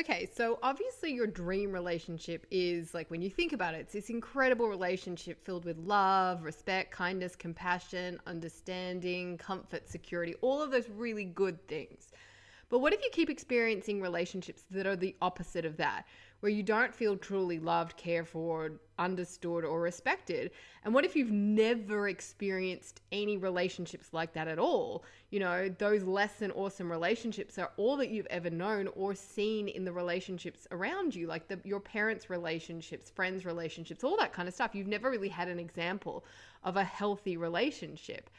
Okay, so obviously your dream relationship is like when you think about it, it's this incredible relationship filled with love, respect, kindness, compassion, understanding, comfort, security, all of those really good things. But what if you keep experiencing relationships that are the opposite of that? where you don't feel truly loved, cared for, understood, or respected? And what if you've never experienced any relationships like that at all? You know, those less than awesome relationships are all that you've ever known or seen in the relationships around you, like the, your parents' relationships, friends' relationships, all that kind of stuff. You've never really had an example of a healthy relationship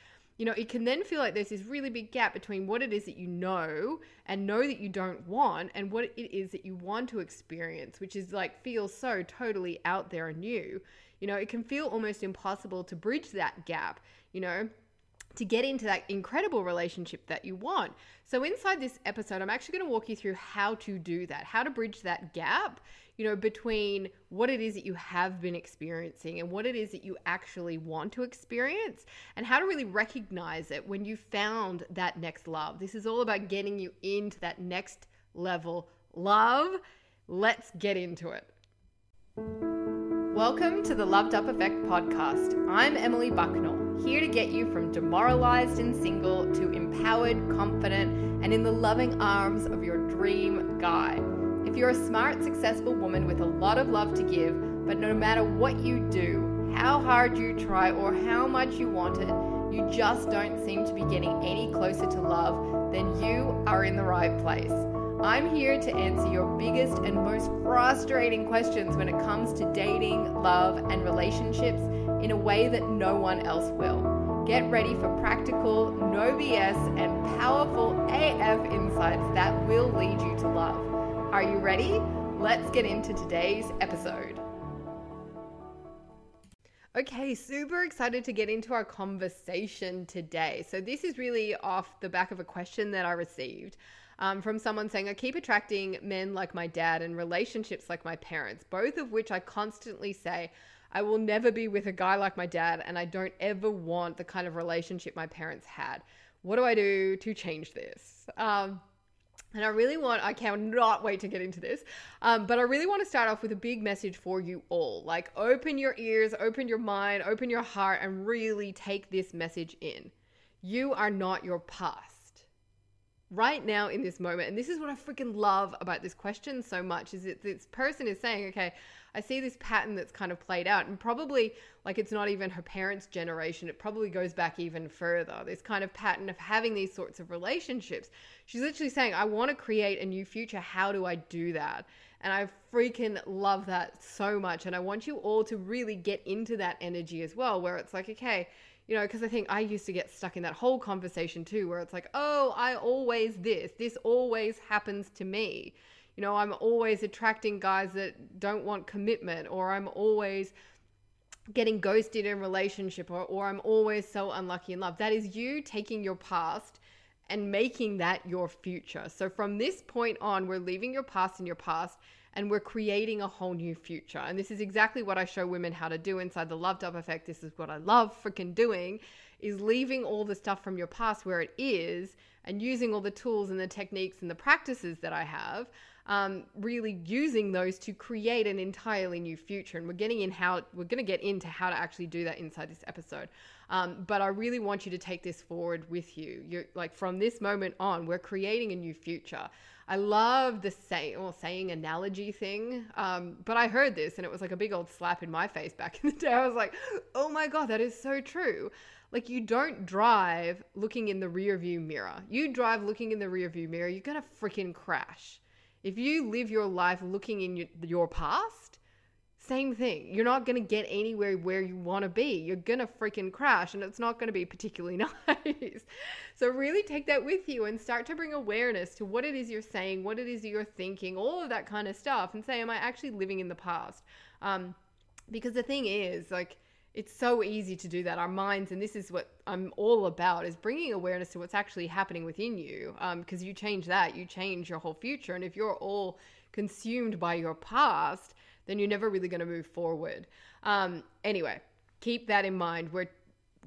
you know, it can then feel like there's this really big gap between what it is that you know and know that you don't want and what it is that you want to experience, which is like feels so totally out there and new. You know, it can feel almost impossible to bridge that gap, you know, to get into that incredible relationship that you want. So, inside this episode, I'm actually going to walk you through how to do that, how to bridge that gap you know, between what it is that you have been experiencing and what it is that you actually want to experience and how to really recognize it when you found that next love. This is all about getting you into that next level love. Let's get into it. Welcome to the Loved Up Effect podcast. I'm Emily Bucknell, here to get you from demoralized and single to empowered, confident, and in the loving arms of your dream guy. If you're a smart, successful woman with a lot of love to give, but no matter what you do, how hard you try, or how much you want it, you just don't seem to be getting any closer to love, then you are in the right place. I'm here to answer your biggest and most frustrating questions when it comes to dating, love, and relationships in a way that no one else will. Get ready for practical, no BS, and powerful AF insights that will lead you to love. Are you ready? Let's get into today's episode. Okay, super excited to get into our conversation today. So, this is really off the back of a question that I received um, from someone saying, I keep attracting men like my dad and relationships like my parents, both of which I constantly say, I will never be with a guy like my dad, and I don't ever want the kind of relationship my parents had. What do I do to change this? Um, and I really want, I cannot wait to get into this. Um, but I really want to start off with a big message for you all. Like, open your ears, open your mind, open your heart, and really take this message in. You are not your past. Right now, in this moment, and this is what I freaking love about this question so much, is that this person is saying, okay, I see this pattern that's kind of played out, and probably like it's not even her parents' generation, it probably goes back even further. This kind of pattern of having these sorts of relationships. She's literally saying, I want to create a new future. How do I do that? And I freaking love that so much. And I want you all to really get into that energy as well, where it's like, okay, you know, because I think I used to get stuck in that whole conversation too, where it's like, oh, I always this, this always happens to me you know, I'm always attracting guys that don't want commitment, or I'm always getting ghosted in relationship, or, or I'm always so unlucky in love. That is you taking your past and making that your future. So from this point on, we're leaving your past in your past and we're creating a whole new future. And this is exactly what I show women how to do inside the loved up effect. This is what I love freaking doing is leaving all the stuff from your past where it is and using all the tools and the techniques and the practices that I have um, really using those to create an entirely new future. And we're getting in how we're going to get into how to actually do that inside this episode. Um, but I really want you to take this forward with you. You're like from this moment on, we're creating a new future. I love the saying or saying analogy thing. Um, but I heard this and it was like a big old slap in my face back in the day. I was like, oh my God, that is so true. Like you don't drive looking in the rear view mirror. You drive looking in the rear view mirror, you're gonna freaking crash. If you live your life looking in your, your past, same thing. You're not going to get anywhere where you want to be. You're going to freaking crash and it's not going to be particularly nice. so, really take that with you and start to bring awareness to what it is you're saying, what it is you're thinking, all of that kind of stuff, and say, Am I actually living in the past? Um, because the thing is, like, it's so easy to do that our minds and this is what i'm all about is bringing awareness to what's actually happening within you because um, you change that you change your whole future and if you're all consumed by your past then you're never really going to move forward um, anyway keep that in mind we're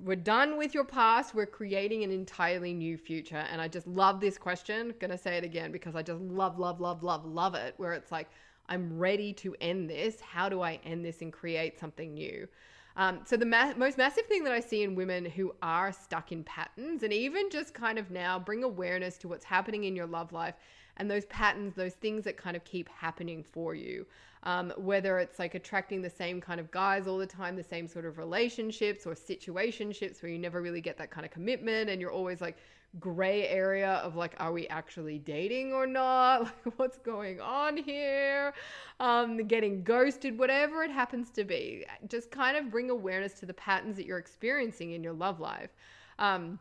we're done with your past. We're creating an entirely new future. And I just love this question. Gonna say it again because I just love, love, love, love, love it. Where it's like, I'm ready to end this. How do I end this and create something new? Um, so the ma- most massive thing that I see in women who are stuck in patterns, and even just kind of now bring awareness to what's happening in your love life and those patterns, those things that kind of keep happening for you. Um, whether it's like attracting the same kind of guys all the time, the same sort of relationships or situationships where you never really get that kind of commitment and you're always like gray area of like, are we actually dating or not? Like, what's going on here? Um, getting ghosted, whatever it happens to be. Just kind of bring awareness to the patterns that you're experiencing in your love life. Um,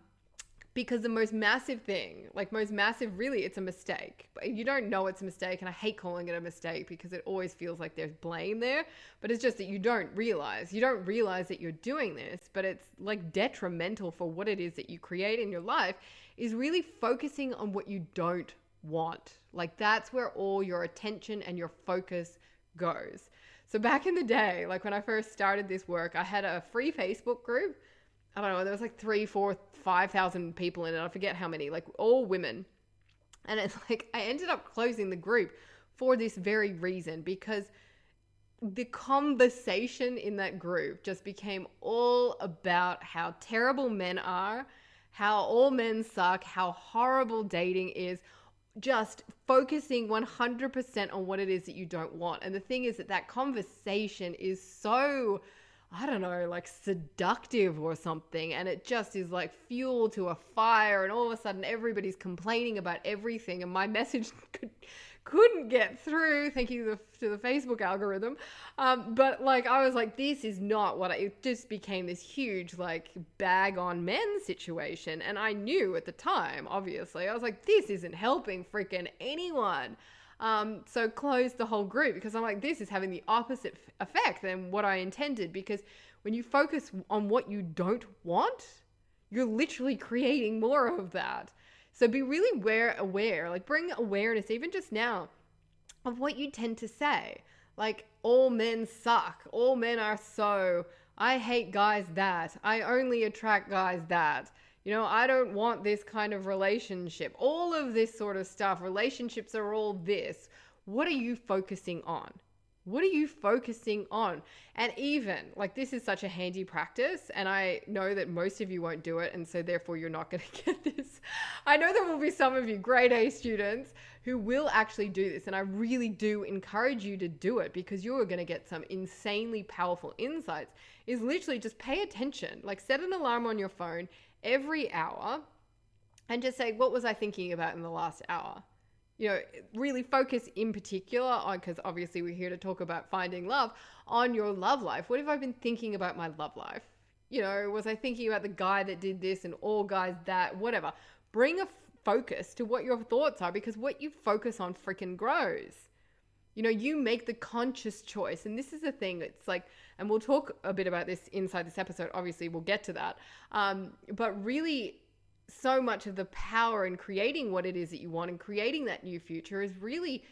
because the most massive thing, like most massive, really, it's a mistake. You don't know it's a mistake, and I hate calling it a mistake because it always feels like there's blame there. But it's just that you don't realize. You don't realize that you're doing this, but it's like detrimental for what it is that you create in your life. Is really focusing on what you don't want. Like that's where all your attention and your focus goes. So back in the day, like when I first started this work, I had a free Facebook group I don't know, there was like three, four, five thousand people in it. I forget how many, like all women. And it's like I ended up closing the group for this very reason because the conversation in that group just became all about how terrible men are, how all men suck, how horrible dating is, just focusing 100% on what it is that you don't want. And the thing is that that conversation is so I don't know, like seductive or something. And it just is like fuel to a fire. And all of a sudden, everybody's complaining about everything. And my message could, couldn't get through. Thank you to the, Facebook algorithm. Um, but like, I was like, this is not what I, it just became this huge, like, bag on men situation. And I knew at the time, obviously, I was like, this isn't helping freaking anyone. Um, so close the whole group because I'm like, this is having the opposite effect than what I intended. Because when you focus on what you don't want, you're literally creating more of that. So be really aware, aware, like bring awareness, even just now, of what you tend to say. Like, all men suck. All men are so. I hate guys that. I only attract guys that you know, I don't want this kind of relationship. All of this sort of stuff. Relationships are all this. What are you focusing on? What are you focusing on? And even like this is such a handy practice, and I know that most of you won't do it, and so therefore you're not going to get this. I know there will be some of you, grade A students, who will actually do this, and I really do encourage you to do it because you are going to get some insanely powerful insights. Is literally just pay attention, like set an alarm on your phone every hour and just say, what was I thinking about in the last hour? You know, really focus in particular on, because obviously we're here to talk about finding love, on your love life. What have I been thinking about my love life? You know, was I thinking about the guy that did this and all guys that, whatever. Bring a focus to what your thoughts are because what you focus on freaking grows. You know, you make the conscious choice. And this is the thing, it's like, and we'll talk a bit about this inside this episode. Obviously, we'll get to that. Um, but really, so much of the power in creating what it is that you want and creating that new future is really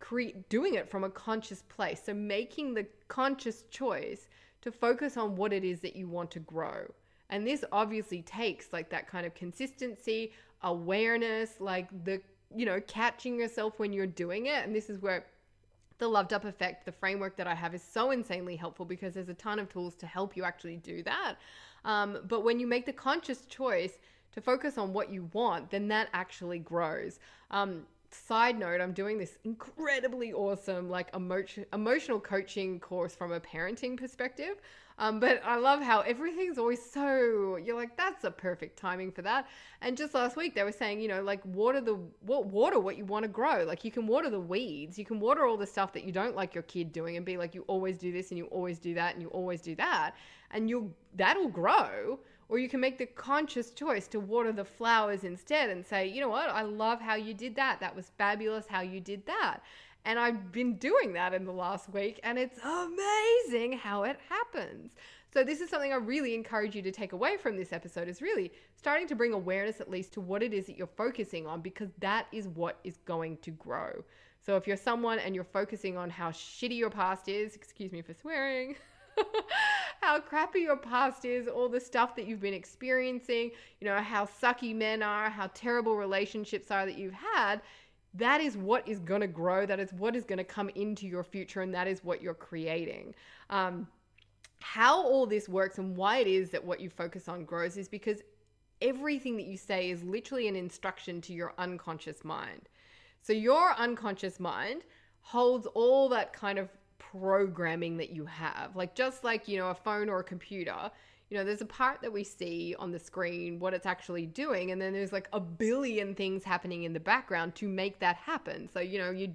cre- doing it from a conscious place. So, making the conscious choice to focus on what it is that you want to grow. And this obviously takes like that kind of consistency, awareness, like the, you know, catching yourself when you're doing it. And this is where the loved up effect, the framework that I have is so insanely helpful because there's a ton of tools to help you actually do that. Um, but when you make the conscious choice to focus on what you want, then that actually grows. Um, side note, I'm doing this incredibly awesome, like emotion, emotional coaching course from a parenting perspective. Um, but I love how everything's always so you're like that's a perfect timing for that. And just last week they were saying, you know, like water the what water what you want to grow. Like you can water the weeds, you can water all the stuff that you don't like your kid doing, and be like you always do this and you always do that and you always do that, and you'll that'll grow. Or you can make the conscious choice to water the flowers instead and say, you know what, I love how you did that. That was fabulous how you did that. And I've been doing that in the last week, and it's amazing how it happens. So, this is something I really encourage you to take away from this episode is really starting to bring awareness, at least, to what it is that you're focusing on, because that is what is going to grow. So, if you're someone and you're focusing on how shitty your past is, excuse me for swearing, how crappy your past is, all the stuff that you've been experiencing, you know, how sucky men are, how terrible relationships are that you've had, that is what is going to grow. That is what is going to come into your future, and that is what you're creating. Um, how all this works and why it is that what you focus on grows is because everything that you say is literally an instruction to your unconscious mind. So, your unconscious mind holds all that kind of programming that you have. Like, just like, you know, a phone or a computer, you know, there's a part that we see on the screen, what it's actually doing, and then there's like a billion things happening in the background to make that happen. So, you know, you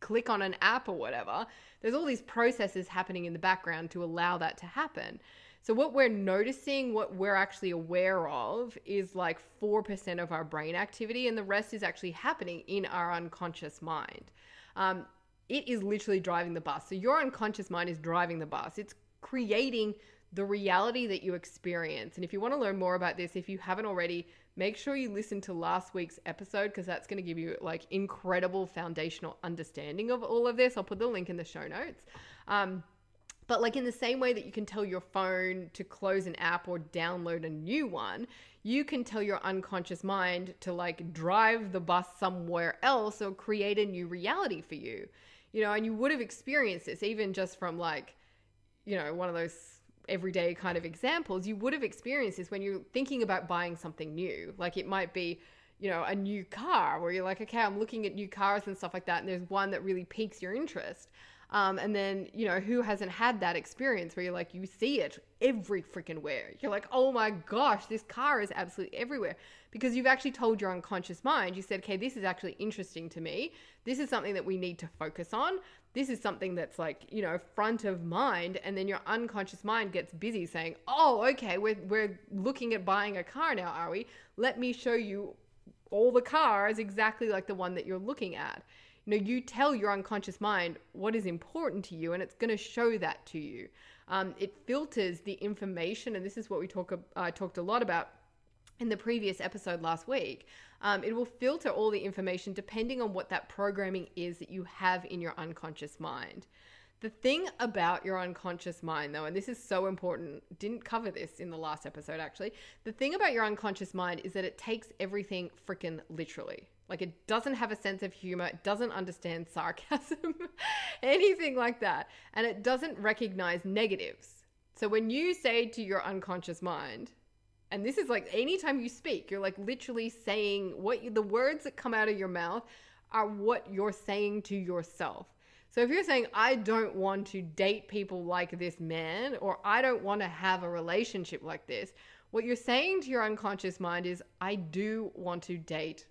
click on an app or whatever, there's all these processes happening in the background to allow that to happen. So, what we're noticing, what we're actually aware of, is like 4% of our brain activity, and the rest is actually happening in our unconscious mind. Um, it is literally driving the bus. So, your unconscious mind is driving the bus. It's creating the reality that you experience. And if you want to learn more about this, if you haven't already, make sure you listen to last week's episode because that's going to give you like incredible foundational understanding of all of this. I'll put the link in the show notes. Um, but like in the same way that you can tell your phone to close an app or download a new one, you can tell your unconscious mind to like drive the bus somewhere else or create a new reality for you. You know, and you would have experienced this even just from like, you know, one of those everyday kind of examples. You would have experienced this when you're thinking about buying something new. Like it might be, you know, a new car where you're like, okay, I'm looking at new cars and stuff like that, and there's one that really piques your interest. Um, and then, you know, who hasn't had that experience where you're like, you see it every freaking where? You're like, oh my gosh, this car is absolutely everywhere. Because you've actually told your unconscious mind, you said, okay, this is actually interesting to me. This is something that we need to focus on. This is something that's like, you know, front of mind. And then your unconscious mind gets busy saying, oh, okay, we're, we're looking at buying a car now, are we? Let me show you all the cars exactly like the one that you're looking at you know you tell your unconscious mind what is important to you and it's going to show that to you um, it filters the information and this is what we talk uh, talked a lot about in the previous episode last week um, it will filter all the information depending on what that programming is that you have in your unconscious mind the thing about your unconscious mind, though, and this is so important, didn't cover this in the last episode actually. The thing about your unconscious mind is that it takes everything freaking literally. Like it doesn't have a sense of humor, it doesn't understand sarcasm, anything like that. And it doesn't recognize negatives. So when you say to your unconscious mind, and this is like anytime you speak, you're like literally saying what you, the words that come out of your mouth are what you're saying to yourself. So if you're saying, I don't want to date people like this man, or I don't want to have a relationship like this, what you're saying to your unconscious mind is, I do want to date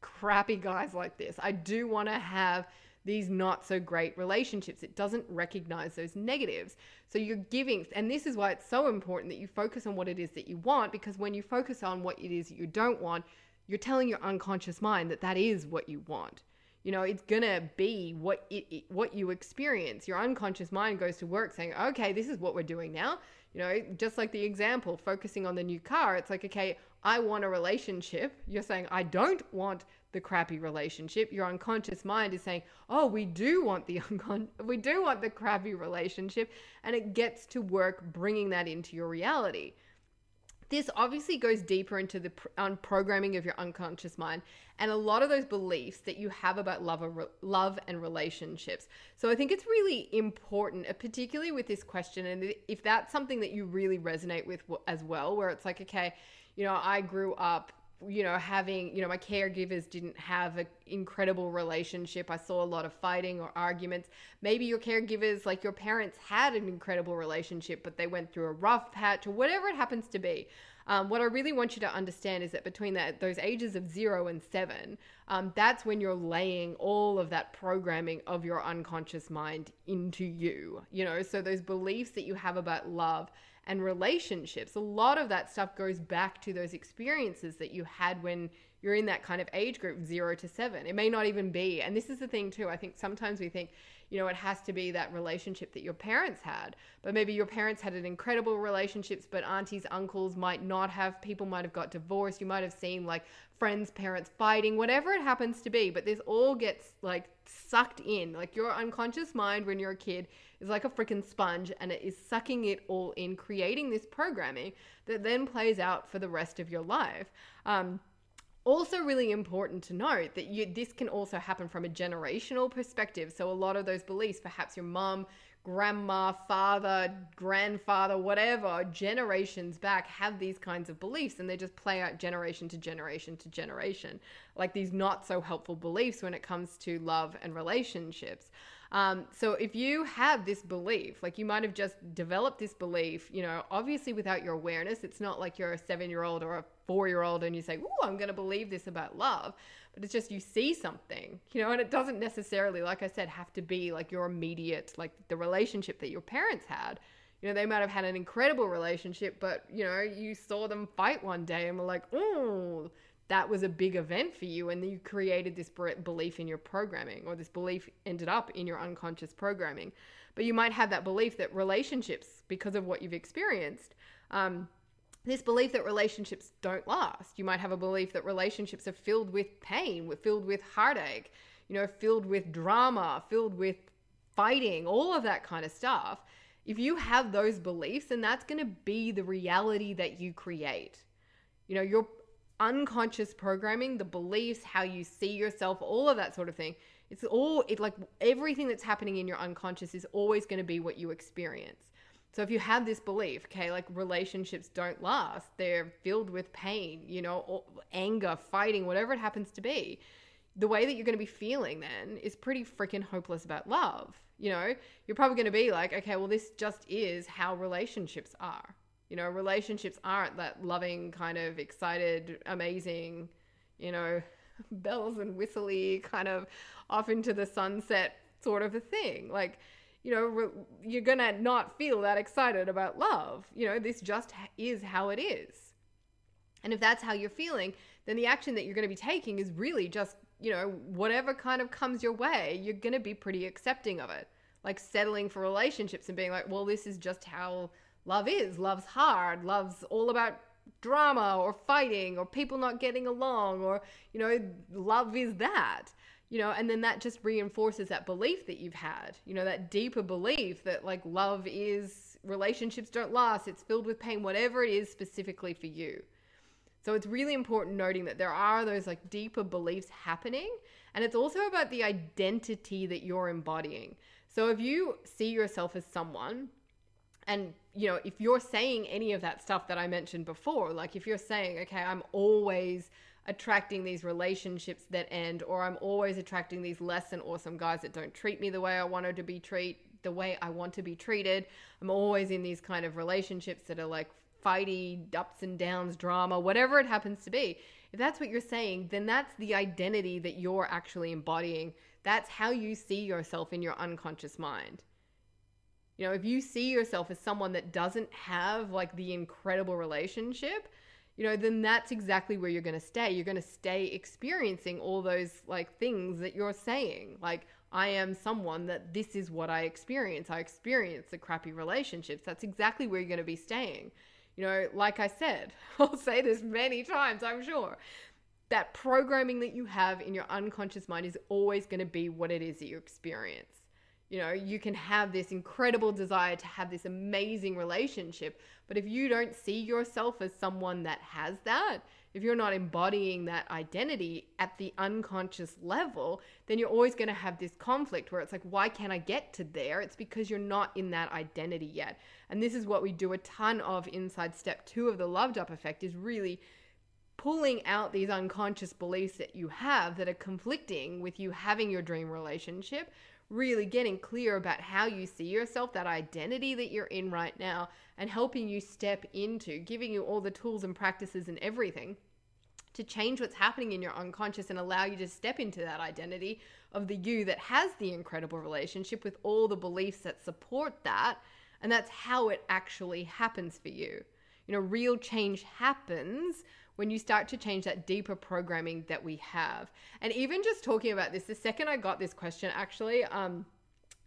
crappy guys like this. I do want to have these not so great relationships. It doesn't recognize those negatives. So you're giving, and this is why it's so important that you focus on what it is that you want, because when you focus on what it is that you don't want, you're telling your unconscious mind that that is what you want. You know, it's gonna be what it, it what you experience. Your unconscious mind goes to work saying, "Okay, this is what we're doing now." You know, just like the example, focusing on the new car, it's like, okay, I want a relationship. You're saying, I don't want the crappy relationship. Your unconscious mind is saying, "Oh, we do want the uncon- we do want the crappy relationship," and it gets to work bringing that into your reality. This obviously goes deeper into the um, programming of your unconscious mind and a lot of those beliefs that you have about love, love and relationships. So I think it's really important, uh, particularly with this question, and if that's something that you really resonate with as well, where it's like, okay, you know, I grew up you know, having, you know, my caregivers didn't have an incredible relationship. I saw a lot of fighting or arguments. Maybe your caregivers, like your parents, had an incredible relationship, but they went through a rough patch or whatever it happens to be. Um, what I really want you to understand is that between that those ages of zero and seven, um, that's when you're laying all of that programming of your unconscious mind into you. You know, so those beliefs that you have about love and relationships. A lot of that stuff goes back to those experiences that you had when you're in that kind of age group, zero to seven. It may not even be. And this is the thing, too. I think sometimes we think, you know, it has to be that relationship that your parents had. But maybe your parents had an incredible relationships, but aunties, uncles might not have. People might have got divorced. You might have seen like friends, parents fighting, whatever it happens to be. But this all gets like sucked in. Like your unconscious mind when you're a kid is like a freaking sponge and it is sucking it all in, creating this programming that then plays out for the rest of your life. Um, also really important to note that you, this can also happen from a generational perspective. So a lot of those beliefs perhaps your mom grandma father grandfather whatever generations back have these kinds of beliefs and they just play out generation to generation to generation. Like these not so helpful beliefs when it comes to love and relationships um, so if you have this belief, like you might have just developed this belief, you know, obviously without your awareness, it's not like you're a seven year old or a four year old and you say, Oh, I'm going to believe this about love. But it's just you see something, you know, and it doesn't necessarily, like I said, have to be like your immediate, like the relationship that your parents had. You know, they might have had an incredible relationship, but, you know, you saw them fight one day and were like, Oh, that was a big event for you and you created this belief in your programming or this belief ended up in your unconscious programming. But you might have that belief that relationships because of what you've experienced um, this belief that relationships don't last. You might have a belief that relationships are filled with pain filled with heartache you know filled with drama filled with fighting all of that kind of stuff. If you have those beliefs then that's going to be the reality that you create. You know your unconscious programming, the beliefs, how you see yourself, all of that sort of thing. It's all it like everything that's happening in your unconscious is always going to be what you experience. So if you have this belief, okay, like relationships don't last, they're filled with pain, you know, anger, fighting, whatever it happens to be, the way that you're going to be feeling then is pretty freaking hopeless about love. You know, you're probably going to be like, okay, well, this just is how relationships are. You know, relationships aren't that loving, kind of excited, amazing, you know, bells and whistly kind of off into the sunset sort of a thing. Like, you know, re- you're going to not feel that excited about love. You know, this just is how it is. And if that's how you're feeling, then the action that you're going to be taking is really just, you know, whatever kind of comes your way, you're going to be pretty accepting of it. Like settling for relationships and being like, well, this is just how love is. Love's hard. Love's all about drama or fighting or people not getting along or, you know, love is that. You know, and then that just reinforces that belief that you've had, you know, that deeper belief that like love is relationships don't last, it's filled with pain, whatever it is specifically for you. So it's really important noting that there are those like deeper beliefs happening. And it's also about the identity that you're embodying. So if you see yourself as someone and you know if you're saying any of that stuff that i mentioned before like if you're saying okay i'm always attracting these relationships that end or i'm always attracting these less than awesome guys that don't treat me the way i wanted to be treat the way i want to be treated i'm always in these kind of relationships that are like fighty ups and downs drama whatever it happens to be. If that's what you're saying then that's the identity that you're actually embodying. That's how you see yourself in your unconscious mind you know, if you see yourself as someone that doesn't have like the incredible relationship, you know, then that's exactly where you're going to stay. You're going to stay experiencing all those like things that you're saying. Like, I am someone that this is what I experience. I experience the crappy relationships. That's exactly where you're going to be staying. You know, like I said, I'll say this many times, I'm sure. That programming that you have in your unconscious mind is always going to be what it is that you experience. You know, you can have this incredible desire to have this amazing relationship, but if you don't see yourself as someone that has that, if you're not embodying that identity at the unconscious level, then you're always going to have this conflict where it's like, why can't I get to there? It's because you're not in that identity yet. And this is what we do a ton of inside step two of the loved up effect is really pulling out these unconscious beliefs that you have that are conflicting with you having your dream relationship really getting clear about how you see yourself, that identity that you're in right now, and helping you step into giving you all the tools and practices and everything to change what's happening in your unconscious and allow you to step into that identity of the you that has the incredible relationship with all the beliefs that support that. And that's how it actually happens for you. You know, real change happens when you start to change that deeper programming that we have. And even just talking about this, the second I got this question, actually, um,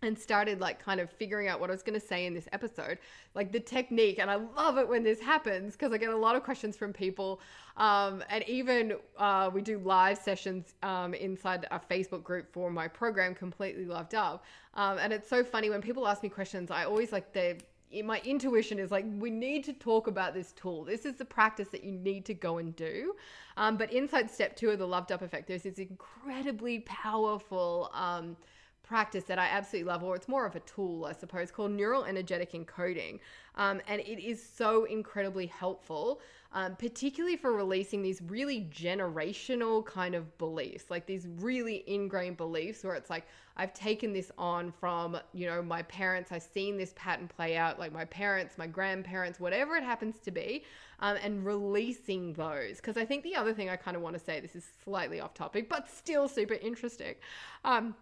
and started like kind of figuring out what I was going to say in this episode, like the technique. And I love it when this happens because I get a lot of questions from people. Um, and even uh, we do live sessions um, inside a Facebook group for my program, Completely Loved Up. Um, and it's so funny when people ask me questions, I always like the my intuition is like we need to talk about this tool this is the practice that you need to go and do um, but inside step two of the loved up effect there's this incredibly powerful um, practice that I absolutely love, or it's more of a tool, I suppose, called neural energetic encoding. Um, and it is so incredibly helpful, um, particularly for releasing these really generational kind of beliefs, like these really ingrained beliefs where it's like, I've taken this on from, you know, my parents, I've seen this pattern play out, like my parents, my grandparents, whatever it happens to be, um, and releasing those. Because I think the other thing I kind of want to say, this is slightly off topic, but still super interesting. Um,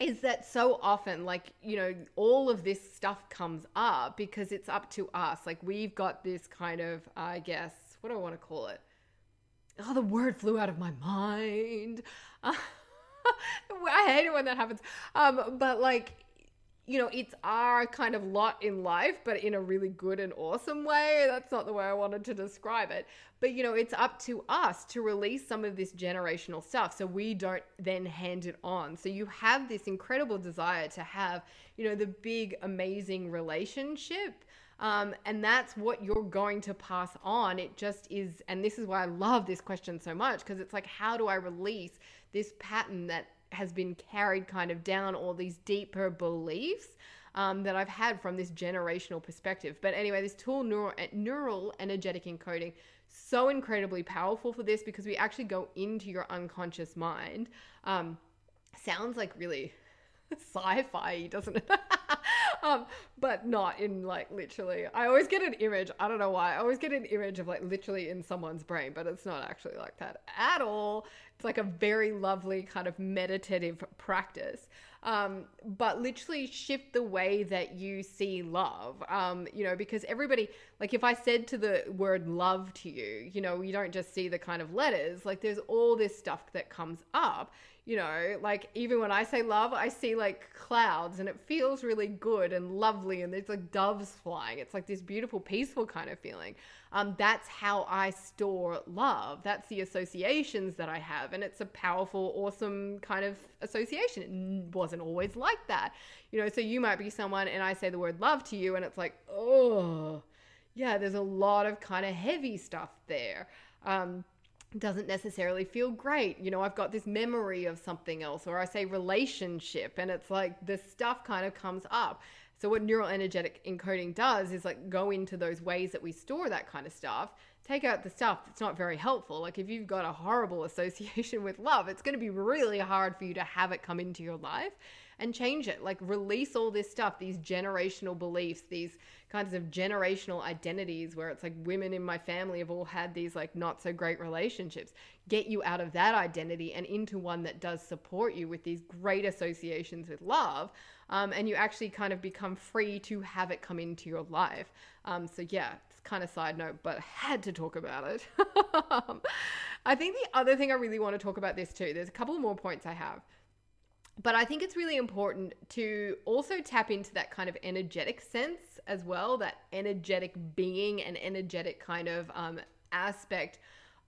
is that so often like you know all of this stuff comes up because it's up to us like we've got this kind of i guess what do i want to call it oh the word flew out of my mind i hate it when that happens um but like you know, it's our kind of lot in life, but in a really good and awesome way. That's not the way I wanted to describe it. But, you know, it's up to us to release some of this generational stuff so we don't then hand it on. So you have this incredible desire to have, you know, the big, amazing relationship. Um, and that's what you're going to pass on. It just is. And this is why I love this question so much because it's like, how do I release this pattern that has been carried kind of down all these deeper beliefs um, that I've had from this generational perspective. But anyway, this tool, neural, neural energetic encoding, so incredibly powerful for this because we actually go into your unconscious mind. Um, sounds like really sci-fi, doesn't it? um, but not in like literally. I always get an image. I don't know why. I always get an image of like literally in someone's brain, but it's not actually like that at all. It's like a very lovely kind of meditative practice. Um, but literally shift the way that you see love. Um, you know, because everybody, like if I said to the word love to you, you know, you don't just see the kind of letters, like there's all this stuff that comes up you know, like even when I say love, I see like clouds and it feels really good and lovely and there's like doves flying. It's like this beautiful, peaceful kind of feeling. Um, that's how I store love. That's the associations that I have. And it's a powerful, awesome kind of association. It wasn't always like that. You know, so you might be someone and I say the word love to you and it's like, oh, yeah, there's a lot of kind of heavy stuff there. Um, doesn't necessarily feel great. You know, I've got this memory of something else, or I say relationship, and it's like this stuff kind of comes up. So, what neural energetic encoding does is like go into those ways that we store that kind of stuff, take out the stuff that's not very helpful. Like, if you've got a horrible association with love, it's going to be really hard for you to have it come into your life and change it. Like release all this stuff, these generational beliefs, these kinds of generational identities where it's like women in my family have all had these like not so great relationships. Get you out of that identity and into one that does support you with these great associations with love. Um, and you actually kind of become free to have it come into your life. Um, so yeah, it's kind of side note, but I had to talk about it. I think the other thing I really want to talk about this too, there's a couple more points I have. But I think it's really important to also tap into that kind of energetic sense as well, that energetic being and energetic kind of um, aspect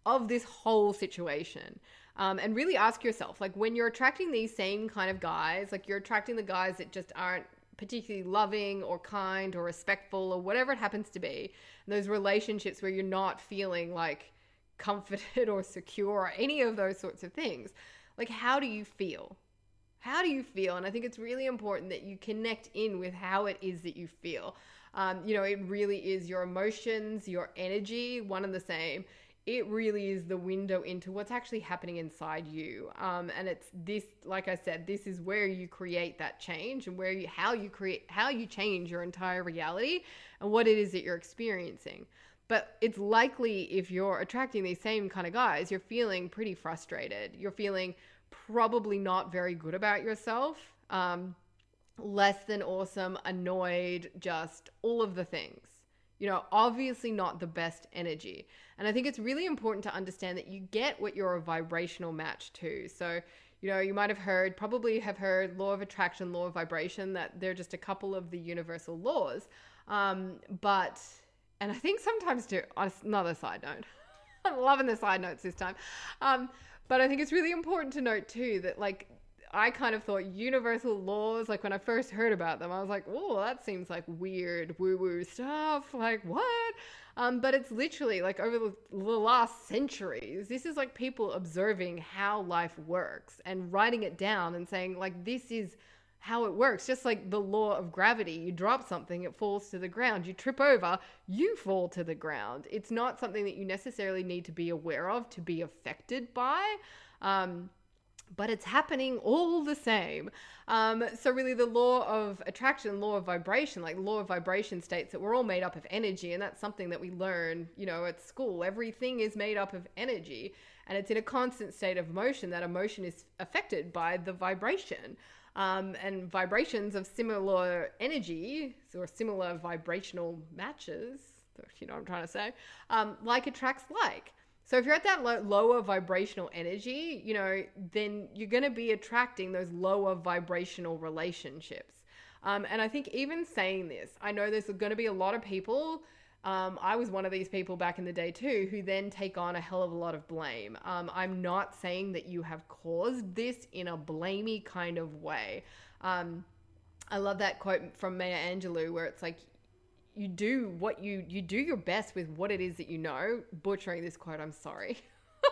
of this whole situation. Um, and really ask yourself, like, when you're attracting these same kind of guys, like, you're attracting the guys that just aren't particularly loving or kind or respectful or whatever it happens to be, and those relationships where you're not feeling like comforted or secure or any of those sorts of things, like, how do you feel? How do you feel? And I think it's really important that you connect in with how it is that you feel. Um, you know, it really is your emotions, your energy, one and the same. It really is the window into what's actually happening inside you. Um, and it's this, like I said, this is where you create that change and where you, how you create, how you change your entire reality and what it is that you're experiencing. But it's likely if you're attracting these same kind of guys, you're feeling pretty frustrated. You're feeling probably not very good about yourself. Um, less than awesome, annoyed, just all of the things. you know, obviously not the best energy. And I think it's really important to understand that you get what you're a vibrational match to. So, you know, you might have heard, probably have heard law of attraction, law of vibration, that they're just a couple of the universal laws. Um, but, and I think sometimes too, another side note, I'm loving the side notes this time. Um, but I think it's really important to note too that like I kind of thought universal laws, like when I first heard about them, I was like, oh, that seems like weird woo woo stuff. Like, what? Um, but it's literally like over the, the last centuries, this is like people observing how life works and writing it down and saying, like, this is how it works. Just like the law of gravity. You drop something, it falls to the ground. You trip over, you fall to the ground. It's not something that you necessarily need to be aware of to be affected by. Um, but it's happening all the same. Um, so really, the law of attraction, law of vibration, like law of vibration states that we're all made up of energy, and that's something that we learn, you know, at school. Everything is made up of energy, and it's in a constant state of motion. That emotion is affected by the vibration. Um, and vibrations of similar energy or similar vibrational matches, you know what I'm trying to say, um, like attracts like. So if you're at that lo- lower vibrational energy, you know, then you're going to be attracting those lower vibrational relationships. Um, and I think even saying this, I know there's going to be a lot of people. Um, I was one of these people back in the day too, who then take on a hell of a lot of blame. Um, I'm not saying that you have caused this in a blamey kind of way. Um, I love that quote from Maya Angelou where it's like, you do what you you do your best with what it is that you know. Butchering this quote, I'm sorry.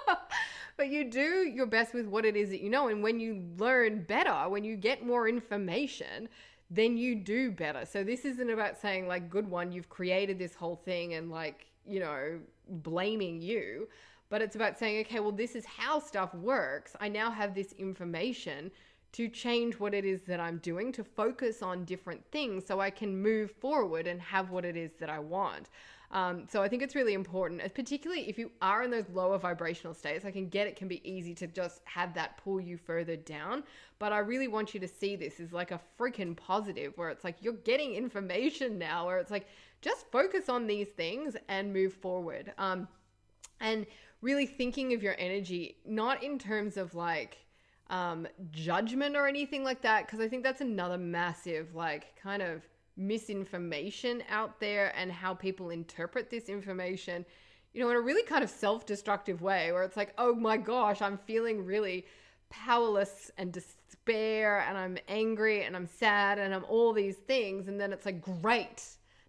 but you do your best with what it is that you know and when you learn better, when you get more information, then you do better. So this isn't about saying like good one, you've created this whole thing and like, you know, blaming you, but it's about saying okay, well this is how stuff works. I now have this information to change what it is that I'm doing, to focus on different things so I can move forward and have what it is that I want. Um, so I think it's really important, particularly if you are in those lower vibrational states. I can get it can be easy to just have that pull you further down, but I really want you to see this as like a freaking positive, where it's like you're getting information now, where it's like just focus on these things and move forward. Um, and really thinking of your energy, not in terms of like um, judgment or anything like that, because I think that's another massive, like, kind of misinformation out there and how people interpret this information, you know, in a really kind of self destructive way where it's like, oh my gosh, I'm feeling really powerless and despair and I'm angry and I'm sad and I'm all these things. And then it's like, great.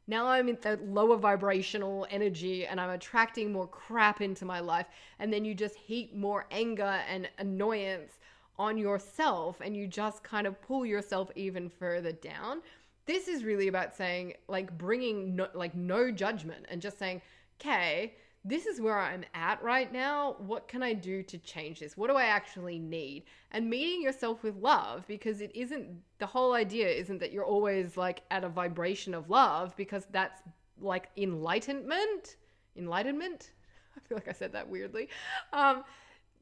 Now I'm in the lower vibrational energy and I'm attracting more crap into my life. And then you just heap more anger and annoyance on yourself and you just kind of pull yourself even further down. This is really about saying, like, bringing no, like no judgment and just saying, okay, this is where I'm at right now. What can I do to change this? What do I actually need? And meeting yourself with love because it isn't the whole idea isn't that you're always like at a vibration of love because that's like enlightenment. Enlightenment? I feel like I said that weirdly. Um,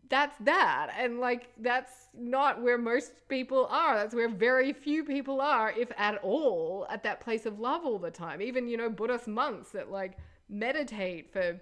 that's that. And like, that's not where most people are. That's where very few people are, if at all, at that place of love all the time. Even, you know, Buddhist monks that like meditate for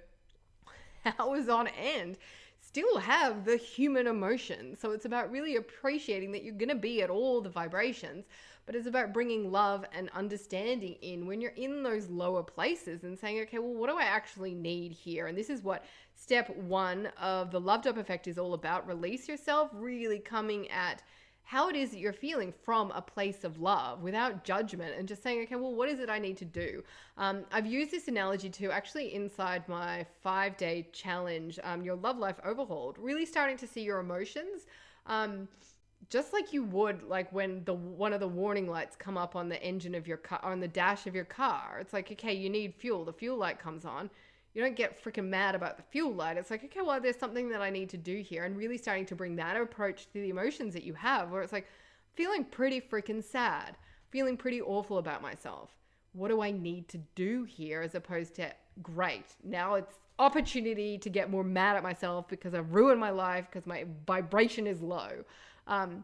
hours on end still have the human emotions. So it's about really appreciating that you're going to be at all the vibrations, but it's about bringing love and understanding in when you're in those lower places and saying, okay, well, what do I actually need here? And this is what step one of the loved up effect is all about. Release yourself, really coming at how it is that you're feeling from a place of love without judgment and just saying, okay, well, what is it I need to do? Um, I've used this analogy to actually inside my five day challenge, um, your love life overhauled, really starting to see your emotions. Um, just like you would like when the one of the warning lights come up on the engine of your car on the dash of your car it's like okay you need fuel the fuel light comes on you don't get freaking mad about the fuel light it's like okay well there's something that i need to do here and really starting to bring that approach to the emotions that you have where it's like feeling pretty freaking sad feeling pretty awful about myself what do i need to do here as opposed to great now it's opportunity to get more mad at myself because i've ruined my life because my vibration is low um,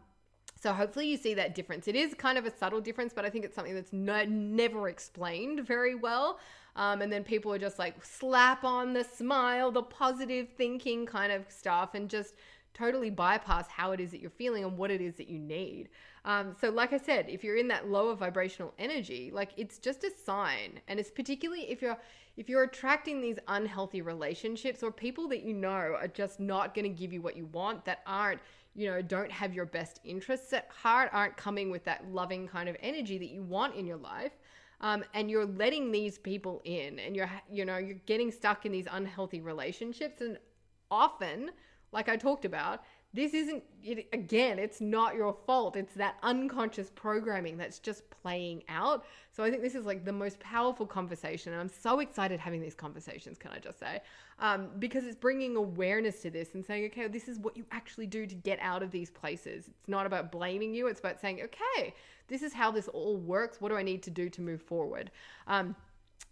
So hopefully you see that difference. It is kind of a subtle difference, but I think it's something that's no, never explained very well. Um, and then people are just like slap on the smile, the positive thinking kind of stuff, and just totally bypass how it is that you're feeling and what it is that you need. Um, so, like I said, if you're in that lower vibrational energy, like it's just a sign, and it's particularly if you're if you're attracting these unhealthy relationships or people that you know are just not going to give you what you want, that aren't you know, don't have your best interests at heart, aren't coming with that loving kind of energy that you want in your life. Um, and you're letting these people in and you're you know you're getting stuck in these unhealthy relationships. And often like i talked about this isn't it, again it's not your fault. It's that unconscious programming that's just playing out. So i think this is like the most powerful conversation. And i'm so excited having these conversations can i just say? Um, because it's bringing awareness to this and saying okay this is what you actually do to get out of these places. It's not about blaming you. It's about saying okay this is how this all works what do i need to do to move forward um,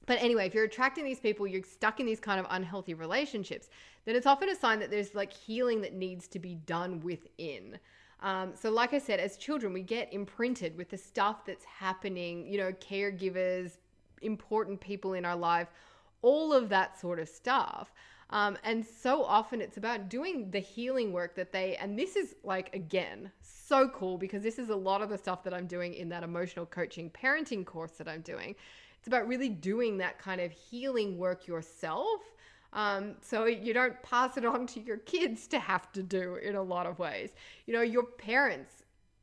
but anyway, if you're attracting these people, you're stuck in these kind of unhealthy relationships, then it's often a sign that there's like healing that needs to be done within. Um, so, like I said, as children, we get imprinted with the stuff that's happening, you know, caregivers, important people in our life, all of that sort of stuff. Um, and so often it's about doing the healing work that they, and this is like, again, so cool because this is a lot of the stuff that I'm doing in that emotional coaching parenting course that I'm doing. It's about really doing that kind of healing work yourself. Um, so you don't pass it on to your kids to have to do in a lot of ways. You know, your parents,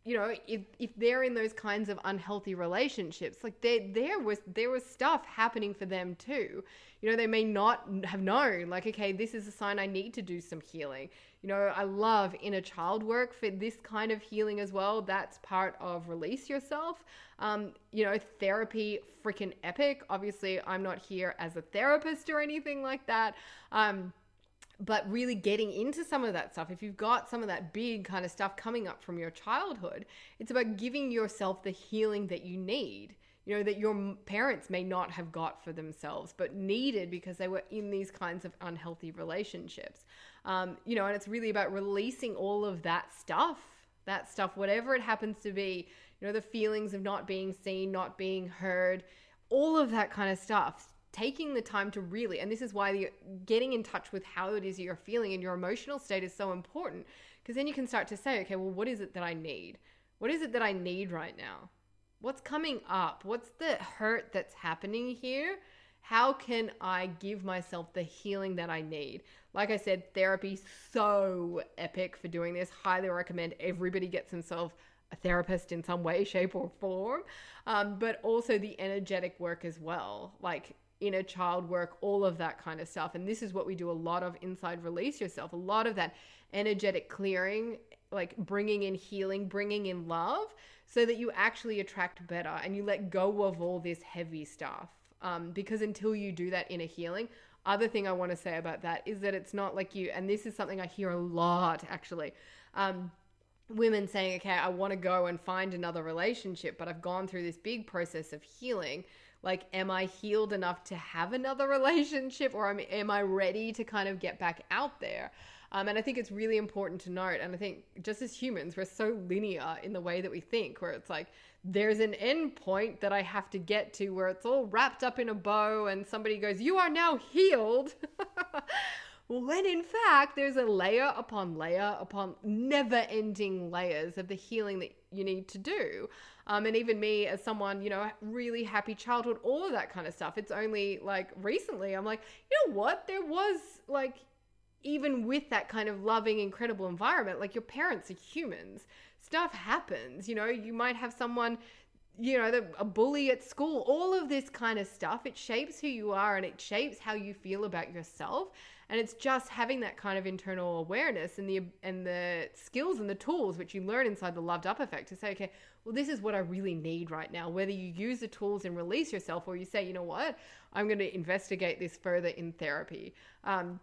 you know, if, if they're in those kinds of unhealthy relationships, like there there was there was stuff happening for them too. You know, they may not have known, like, okay, this is a sign I need to do some healing. You know, I love inner child work for this kind of healing as well. That's part of release yourself. Um, you know, therapy, freaking epic. Obviously, I'm not here as a therapist or anything like that. Um, but really getting into some of that stuff, if you've got some of that big kind of stuff coming up from your childhood, it's about giving yourself the healing that you need. You know, that your parents may not have got for themselves, but needed because they were in these kinds of unhealthy relationships. Um, you know, and it's really about releasing all of that stuff, that stuff, whatever it happens to be, you know, the feelings of not being seen, not being heard, all of that kind of stuff. Taking the time to really, and this is why the, getting in touch with how it is you're feeling and your emotional state is so important because then you can start to say, okay, well, what is it that I need? What is it that I need right now? What's coming up? What's the hurt that's happening here? How can I give myself the healing that I need? Like I said, therapy so epic for doing this. Highly recommend everybody gets themselves a therapist in some way, shape, or form. Um, but also the energetic work as well, like inner child work, all of that kind of stuff. And this is what we do a lot of inside Release Yourself. A lot of that energetic clearing, like bringing in healing, bringing in love, so that you actually attract better and you let go of all this heavy stuff. Um, because until you do that inner healing, other thing I want to say about that is that it's not like you, and this is something I hear a lot actually. Um, women saying, okay, I want to go and find another relationship, but I've gone through this big process of healing. Like, am I healed enough to have another relationship or am, am I ready to kind of get back out there? Um, and I think it's really important to note. And I think just as humans, we're so linear in the way that we think, where it's like, there's an end point that I have to get to where it's all wrapped up in a bow and somebody goes, You are now healed. when in fact, there's a layer upon layer upon never ending layers of the healing that you need to do. Um, and even me, as someone, you know, really happy childhood, all of that kind of stuff. It's only like recently I'm like, you know what? There was like, even with that kind of loving, incredible environment, like your parents are humans stuff happens. You know, you might have someone, you know, the, a bully at school, all of this kind of stuff. It shapes who you are and it shapes how you feel about yourself. And it's just having that kind of internal awareness and the and the skills and the tools which you learn inside the loved up effect to say, okay, well, this is what I really need right now. Whether you use the tools and release yourself, or you say, you know what, I'm going to investigate this further in therapy. Um,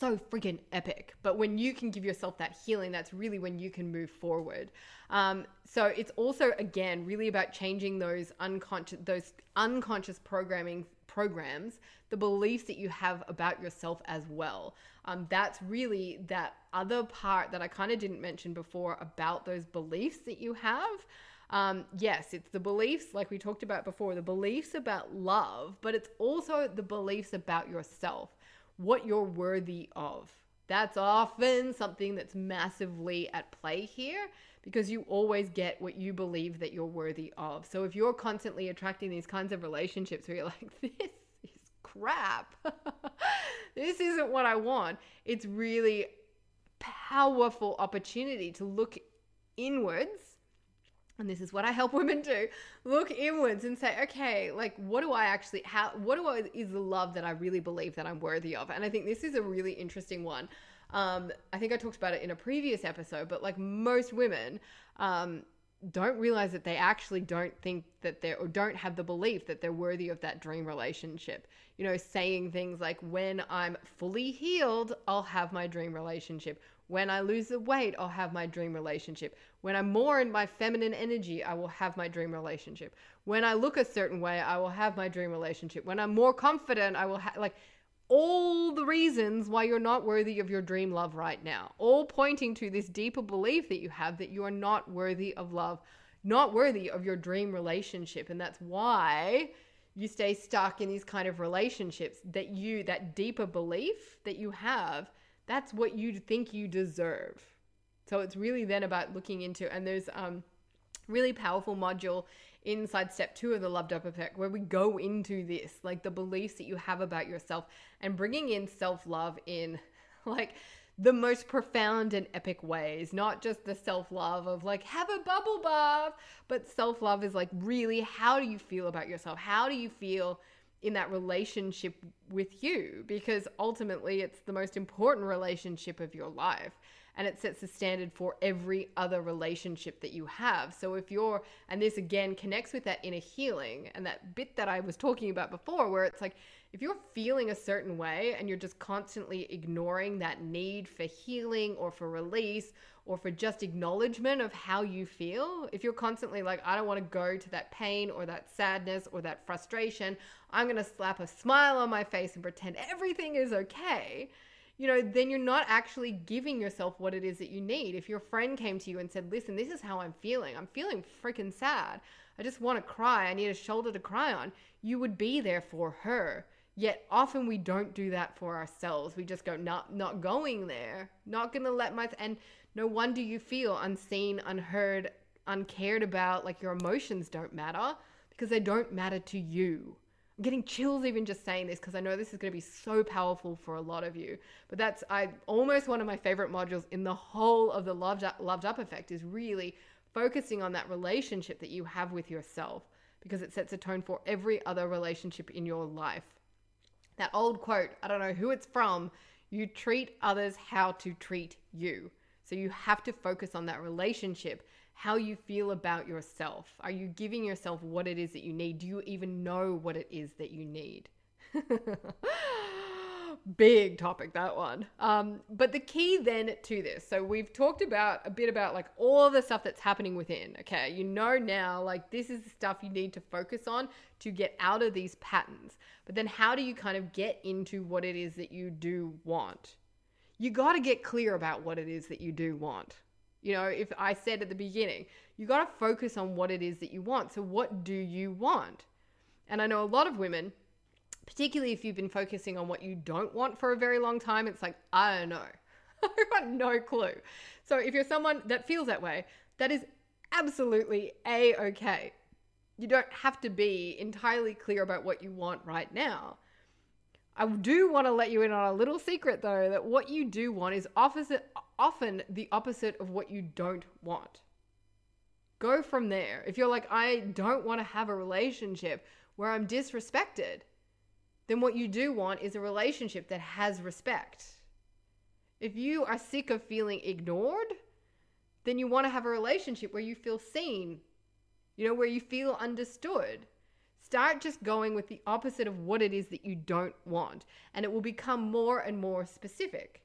so freaking epic. But when you can give yourself that healing, that's really when you can move forward. Um, so it's also again really about changing those unconscious those unconscious programming programs, the beliefs that you have about yourself as well. Um, that's really that other part that I kind of didn't mention before about those beliefs that you have. Um, yes, it's the beliefs, like we talked about before, the beliefs about love, but it's also the beliefs about yourself, what you're worthy of. That's often something that's massively at play here because you always get what you believe that you're worthy of. So if you're constantly attracting these kinds of relationships where you're like, this is crap, this isn't what I want, it's really powerful opportunity to look inwards and this is what I help women do look inwards and say, okay, like, what do I actually, how, what do I, is the love that I really believe that I'm worthy of? And I think this is a really interesting one. Um, I think I talked about it in a previous episode, but like most women, um, don't realize that they actually don't think that they're or don't have the belief that they're worthy of that dream relationship. You know, saying things like, when I'm fully healed, I'll have my dream relationship. When I lose the weight, I'll have my dream relationship. When I'm more in my feminine energy, I will have my dream relationship. When I look a certain way, I will have my dream relationship. When I'm more confident, I will have, like, all the reasons why you're not worthy of your dream love right now, all pointing to this deeper belief that you have that you are not worthy of love, not worthy of your dream relationship. And that's why you stay stuck in these kind of relationships that you, that deeper belief that you have that's what you think you deserve. So it's really then about looking into, and there's um really powerful module inside step two of the loved up effect where we go into this like the beliefs that you have about yourself and bringing in self-love in like the most profound and epic ways not just the self-love of like have a bubble bath but self-love is like really how do you feel about yourself how do you feel in that relationship with you because ultimately it's the most important relationship of your life and it sets the standard for every other relationship that you have. So if you're, and this again connects with that inner healing and that bit that I was talking about before, where it's like, if you're feeling a certain way and you're just constantly ignoring that need for healing or for release or for just acknowledgement of how you feel, if you're constantly like, I don't want to go to that pain or that sadness or that frustration, I'm going to slap a smile on my face and pretend everything is okay, you know, then you're not actually giving yourself what it is that you need. If your friend came to you and said, Listen, this is how I'm feeling, I'm feeling freaking sad. I just want to cry. I need a shoulder to cry on. You would be there for her. Yet often we don't do that for ourselves. We just go, not not going there. Not gonna let my and no wonder you feel unseen, unheard, uncared about, like your emotions don't matter because they don't matter to you. I'm getting chills even just saying this because I know this is going to be so powerful for a lot of you. But that's I almost one of my favorite modules in the whole of the loved up, loved up effect is really focusing on that relationship that you have with yourself because it sets a tone for every other relationship in your life. That old quote, I don't know who it's from, you treat others how to treat you. So you have to focus on that relationship, how you feel about yourself. Are you giving yourself what it is that you need? Do you even know what it is that you need? big topic that one. Um, but the key then to this so we've talked about a bit about like all the stuff that's happening within okay? You know now like this is the stuff you need to focus on to get out of these patterns. But then how do you kind of get into what it is that you do want? You got to get clear about what it is that you do want. You know if i said at the beginning you got to focus on what it is that you want. So what do you want? And i know a lot of women particularly if you've been focusing on what you don't want for a very long time, it's like, I don't know. I've got no clue. So if you're someone that feels that way, that is absolutely a okay. You don't have to be entirely clear about what you want right now. I do want to let you in on a little secret though that what you do want is opposite, often the opposite of what you don't want. Go from there. If you're like, I don't want to have a relationship where I'm disrespected, then what you do want is a relationship that has respect. If you are sick of feeling ignored, then you want to have a relationship where you feel seen, you know, where you feel understood. Start just going with the opposite of what it is that you don't want, and it will become more and more specific.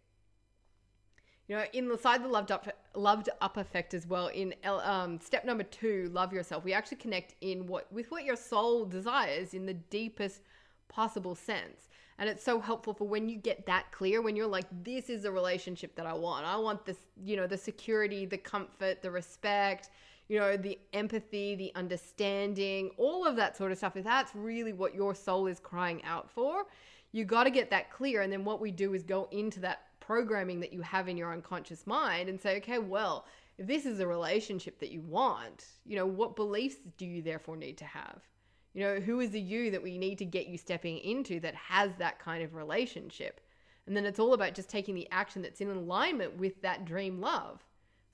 You know, inside the loved up, loved up effect as well. In um, step number two, love yourself. We actually connect in what with what your soul desires in the deepest possible sense. And it's so helpful for when you get that clear, when you're like, this is the relationship that I want. I want this, you know, the security, the comfort, the respect, you know, the empathy, the understanding, all of that sort of stuff. If that's really what your soul is crying out for, you got to get that clear. And then what we do is go into that programming that you have in your unconscious mind and say, okay, well, if this is a relationship that you want, you know, what beliefs do you therefore need to have? You know, who is the you that we need to get you stepping into that has that kind of relationship? And then it's all about just taking the action that's in alignment with that dream love.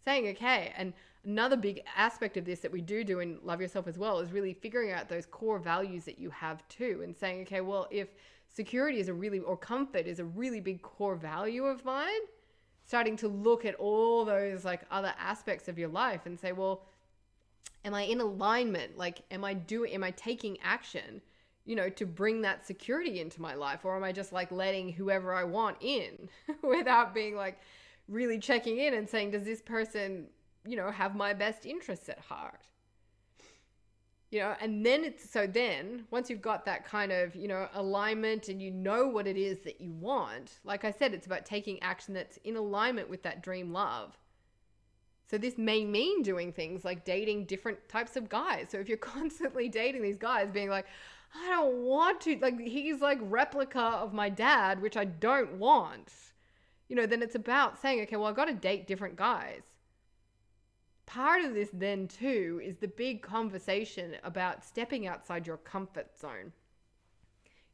Saying, okay, and another big aspect of this that we do do in Love Yourself as well is really figuring out those core values that you have too and saying, okay, well, if security is a really, or comfort is a really big core value of mine, starting to look at all those like other aspects of your life and say, well, am I in alignment? Like, am I doing, am I taking action, you know, to bring that security into my life? Or am I just like letting whoever I want in without being like really checking in and saying, does this person, you know, have my best interests at heart? You know, and then it's so then once you've got that kind of, you know, alignment and you know what it is that you want, like I said, it's about taking action that's in alignment with that dream love so this may mean doing things like dating different types of guys. So if you're constantly dating these guys being like, I don't want to like he's like replica of my dad, which I don't want. You know, then it's about saying, okay, well, I've got to date different guys. Part of this then too is the big conversation about stepping outside your comfort zone.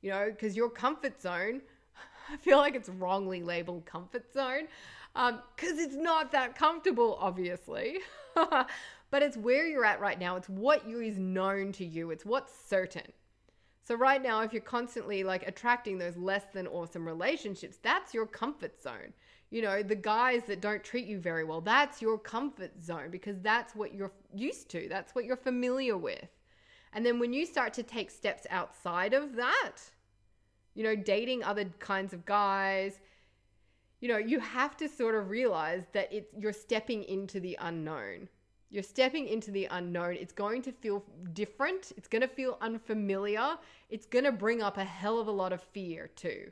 You know, because your comfort zone, I feel like it's wrongly labeled comfort zone because um, it's not that comfortable, obviously. but it's where you're at right now. It's what is known to you. It's what's certain. So right now, if you're constantly like attracting those less than awesome relationships, that's your comfort zone. You know, the guys that don't treat you very well, that's your comfort zone because that's what you're used to. That's what you're familiar with. And then when you start to take steps outside of that, you know, dating other kinds of guys, you know, you have to sort of realize that it's you're stepping into the unknown. You're stepping into the unknown. It's going to feel different. It's going to feel unfamiliar. It's going to bring up a hell of a lot of fear too.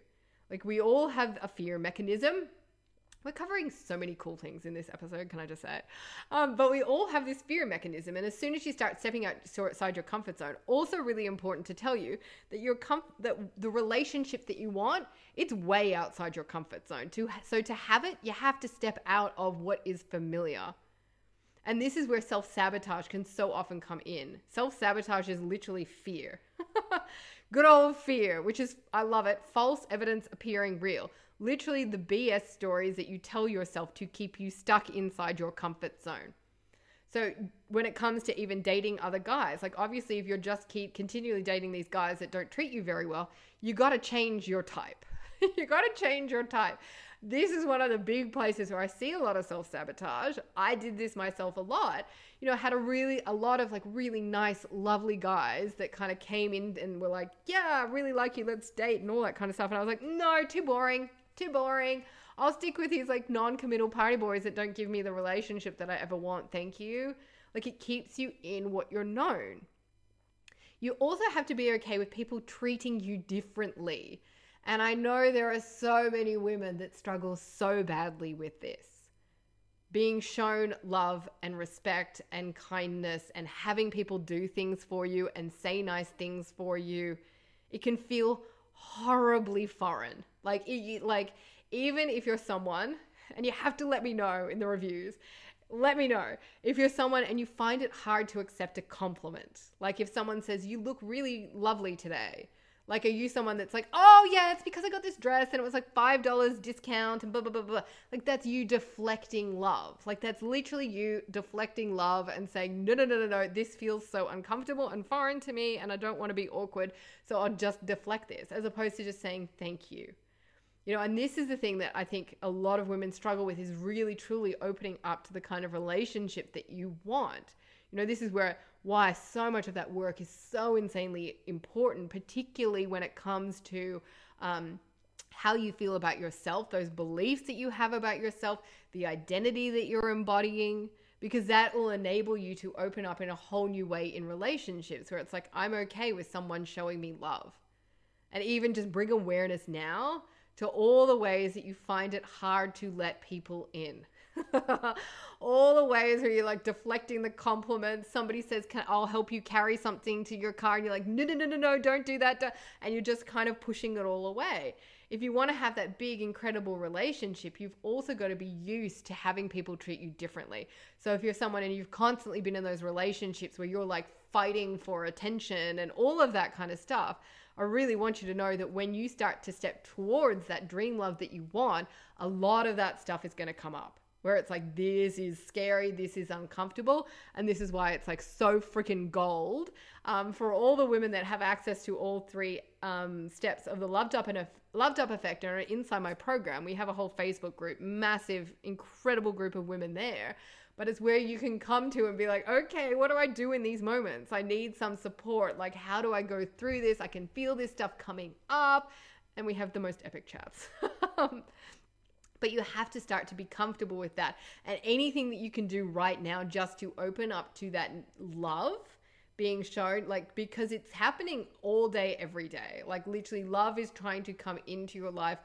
Like we all have a fear mechanism we're covering so many cool things in this episode, can I just say? Um, but we all have this fear mechanism, and as soon as you start stepping outside your comfort zone, also really important to tell you that your com- that the relationship that you want, it's way outside your comfort zone. To so to have it, you have to step out of what is familiar. And this is where self sabotage can so often come in. Self sabotage is literally fear. Good old fear, which is, I love it, false evidence appearing real literally the BS stories that you tell yourself to keep you stuck inside your comfort zone. So when it comes to even dating other guys, like obviously if you're just keep continually dating these guys that don't treat you very well, you got to change your type. you got to change your type. This is one of the big places where I see a lot of self-sabotage. I did this myself a lot. You know, I had a really a lot of like really nice, lovely guys that kind of came in and were like, "Yeah, I really like you. Let's date." and all that kind of stuff. And I was like, "No, too boring too boring. I'll stick with these like non-committal party boys that don't give me the relationship that I ever want. Thank you. Like it keeps you in what you're known. You also have to be okay with people treating you differently. And I know there are so many women that struggle so badly with this. Being shown love and respect and kindness and having people do things for you and say nice things for you, it can feel horribly foreign. Like, like even if you're someone, and you have to let me know in the reviews. Let me know if you're someone and you find it hard to accept a compliment. Like if someone says, You look really lovely today. Like, are you someone that's like, oh, yeah, it's because I got this dress and it was like $5 discount and blah, blah, blah, blah. Like, that's you deflecting love. Like, that's literally you deflecting love and saying, no, no, no, no, no, this feels so uncomfortable and foreign to me and I don't want to be awkward. So I'll just deflect this as opposed to just saying thank you. You know, and this is the thing that I think a lot of women struggle with is really truly opening up to the kind of relationship that you want. You know, this is where why so much of that work is so insanely important, particularly when it comes to um, how you feel about yourself, those beliefs that you have about yourself, the identity that you're embodying, because that will enable you to open up in a whole new way in relationships where it's like, I'm okay with someone showing me love. And even just bring awareness now to all the ways that you find it hard to let people in. all the ways where you're like deflecting the compliments. Somebody says, Can, I'll help you carry something to your car. And you're like, no, no, no, no, no, don't do that. And you're just kind of pushing it all away. If you want to have that big, incredible relationship, you've also got to be used to having people treat you differently. So if you're someone and you've constantly been in those relationships where you're like fighting for attention and all of that kind of stuff, I really want you to know that when you start to step towards that dream love that you want, a lot of that stuff is going to come up. Where it's like this is scary this is uncomfortable and this is why it's like so freaking gold. Um, for all the women that have access to all three um, steps of the loved up and loved up effect and are inside my program we have a whole facebook group massive incredible group of women there but it's where you can come to and be like okay what do i do in these moments? I need some support. Like how do i go through this? I can feel this stuff coming up. And we have the most epic chats. But you have to start to be comfortable with that. And anything that you can do right now just to open up to that love being shown, like, because it's happening all day, every day. Like, literally, love is trying to come into your life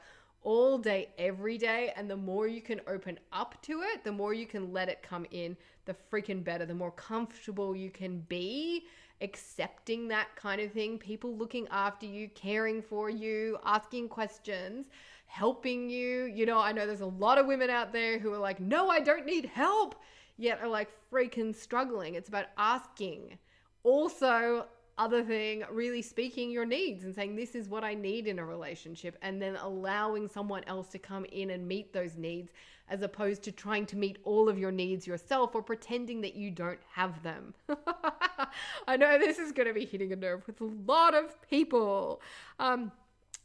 all day, every day. And the more you can open up to it, the more you can let it come in, the freaking better, the more comfortable you can be accepting that kind of thing, people looking after you, caring for you, asking questions helping you. You know, I know there's a lot of women out there who are like, no, I don't need help, yet are like freaking struggling. It's about asking. Also, other thing, really speaking your needs and saying, This is what I need in a relationship, and then allowing someone else to come in and meet those needs as opposed to trying to meet all of your needs yourself or pretending that you don't have them. I know this is going to be hitting a nerve with a lot of people. Um,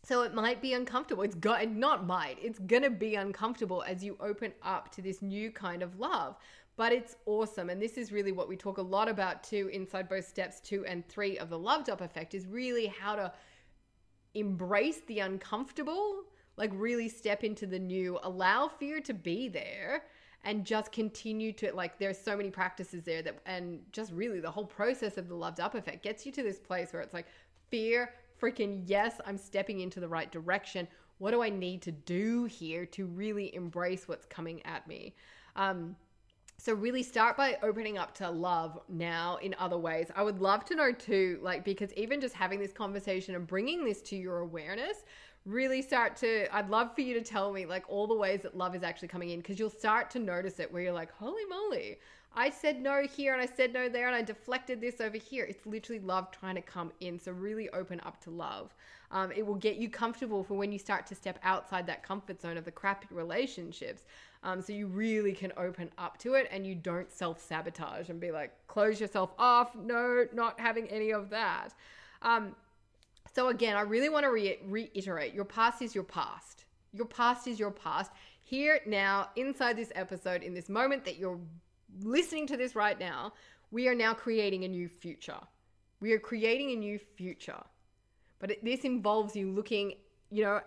so it might be uncomfortable. It's got not might. It's gonna be uncomfortable as you open up to this new kind of love. But it's awesome. And this is really what we talk a lot about too inside both steps two and three of the loved up effect is really how to embrace the uncomfortable, like really step into the new, allow fear to be there and just continue to like there's so many practices there that and just really the whole process of the loved up effect gets you to this place where it's like fear freaking yes, I'm stepping into the right direction. What do I need to do here to really embrace what's coming at me? Um, so really start by opening up to love now in other ways. I would love to know too, like, because even just having this conversation and bringing this to your awareness really start to i'd love for you to tell me like all the ways that love is actually coming in because you'll start to notice it where you're like holy moly I said no here and I said no there and I deflected this over here. It's literally love trying to come in. So really open up to love. Um, it will get you comfortable for when you start to step outside that comfort zone of the crappy relationships. Um, so you really can open up to it and you don't self sabotage and be like, close yourself off. No, not having any of that. Um, so again, I really want to re- reiterate your past is your past. Your past is your past. Here, now, inside this episode, in this moment that you're listening to this right now, we are now creating a new future. We are creating a new future. But this involves you looking, you know,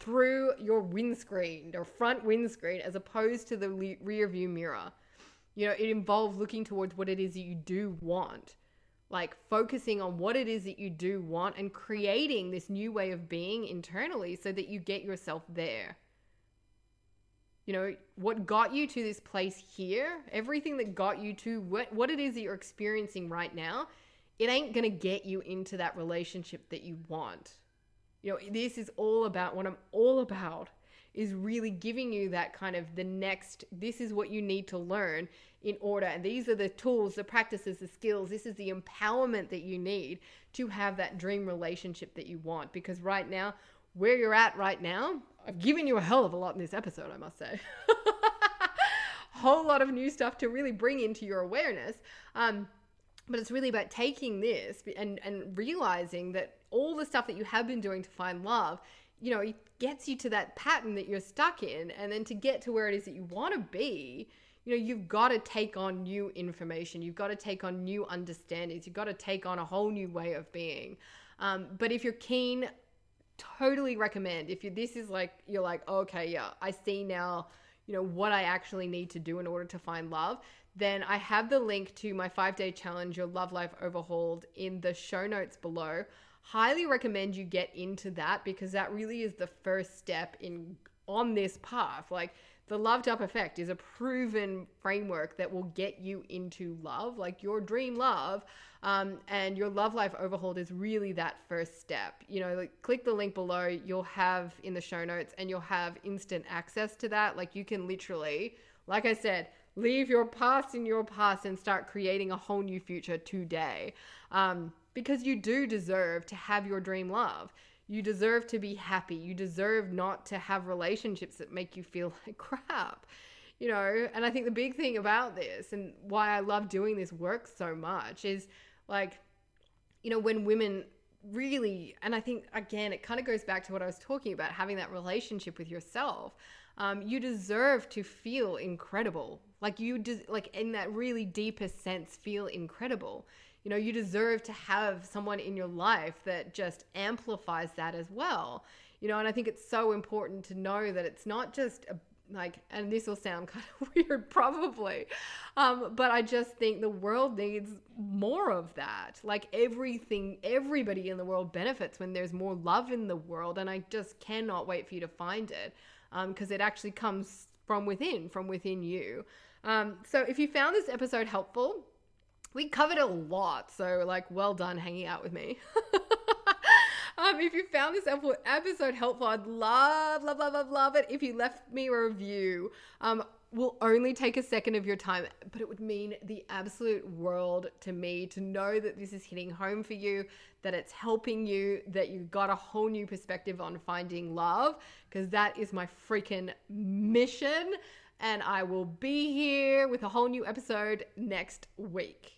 through your windscreen, your front windscreen, as opposed to the le- rear view mirror. You know, it involves looking towards what it is that you do want, like focusing on what it is that you do want and creating this new way of being internally so that you get yourself there. You know what got you to this place here everything that got you to what what it is that you're experiencing right now it ain't to get you into that relationship that you want you know this is all about what i'm all about is really giving you that kind of the next this is what you need to learn in order and these are the tools the practices the skills this is the empowerment that you need to have that dream relationship that you want because right now where you're at right now I've given you a hell of a lot in this episode, I must say. Whole lot of new stuff to really bring into your awareness. Um, but it's really about taking this and, and realizing that all the stuff that you have been doing to find love, you know, it gets you to that pattern that you're stuck in. And then to get to where it is that you want to be, you know, you've got to take on new information. You've got to take on new understandings. You've got to take on a whole new way of being. Um, but if you're keen, totally recommend. If you this is like you're like, okay, yeah, I see now, you know, what I actually need to do in order to find love. Then I have the link to my five day challenge, Your Love Life Overhauled, in the show notes below. Highly recommend you get into that because that really is the first step in on this path. Like the loved up effect is a proven framework that will get you into love, like your dream love. Um, and your love life overhauled is really that first step. You know, like click the link below, you'll have in the show notes and you'll have instant access to that. Like you can literally, like I said, leave your past in your past and start creating a whole new future today. Um, because you do deserve to have your dream love. You deserve to be happy. You deserve not to have relationships that make you feel like crap. You know, and I think the big thing about this and why I love doing this work so much is like, you know, when women really, and I think again, it kind of goes back to what I was talking about having that relationship with yourself. Um, you deserve to feel incredible. Like you, de- like in that really deepest sense, feel incredible you know, you deserve to have someone in your life that just amplifies that as well. You know, and I think it's so important to know that it's not just a like and this will sound kind of weird probably um, but i just think the world needs more of that like everything everybody in the world benefits when there's more love in the world and i just cannot wait for you to find it because um, it actually comes from within from within you um, so if you found this episode helpful we covered a lot. So, like, well done hanging out with me. um, if you found this episode helpful, I'd love, love, love, love, love it if you left me a review. Um, will only take a second of your time, but it would mean the absolute world to me to know that this is hitting home for you, that it's helping you, that you got a whole new perspective on finding love, because that is my freaking mission. And I will be here with a whole new episode next week.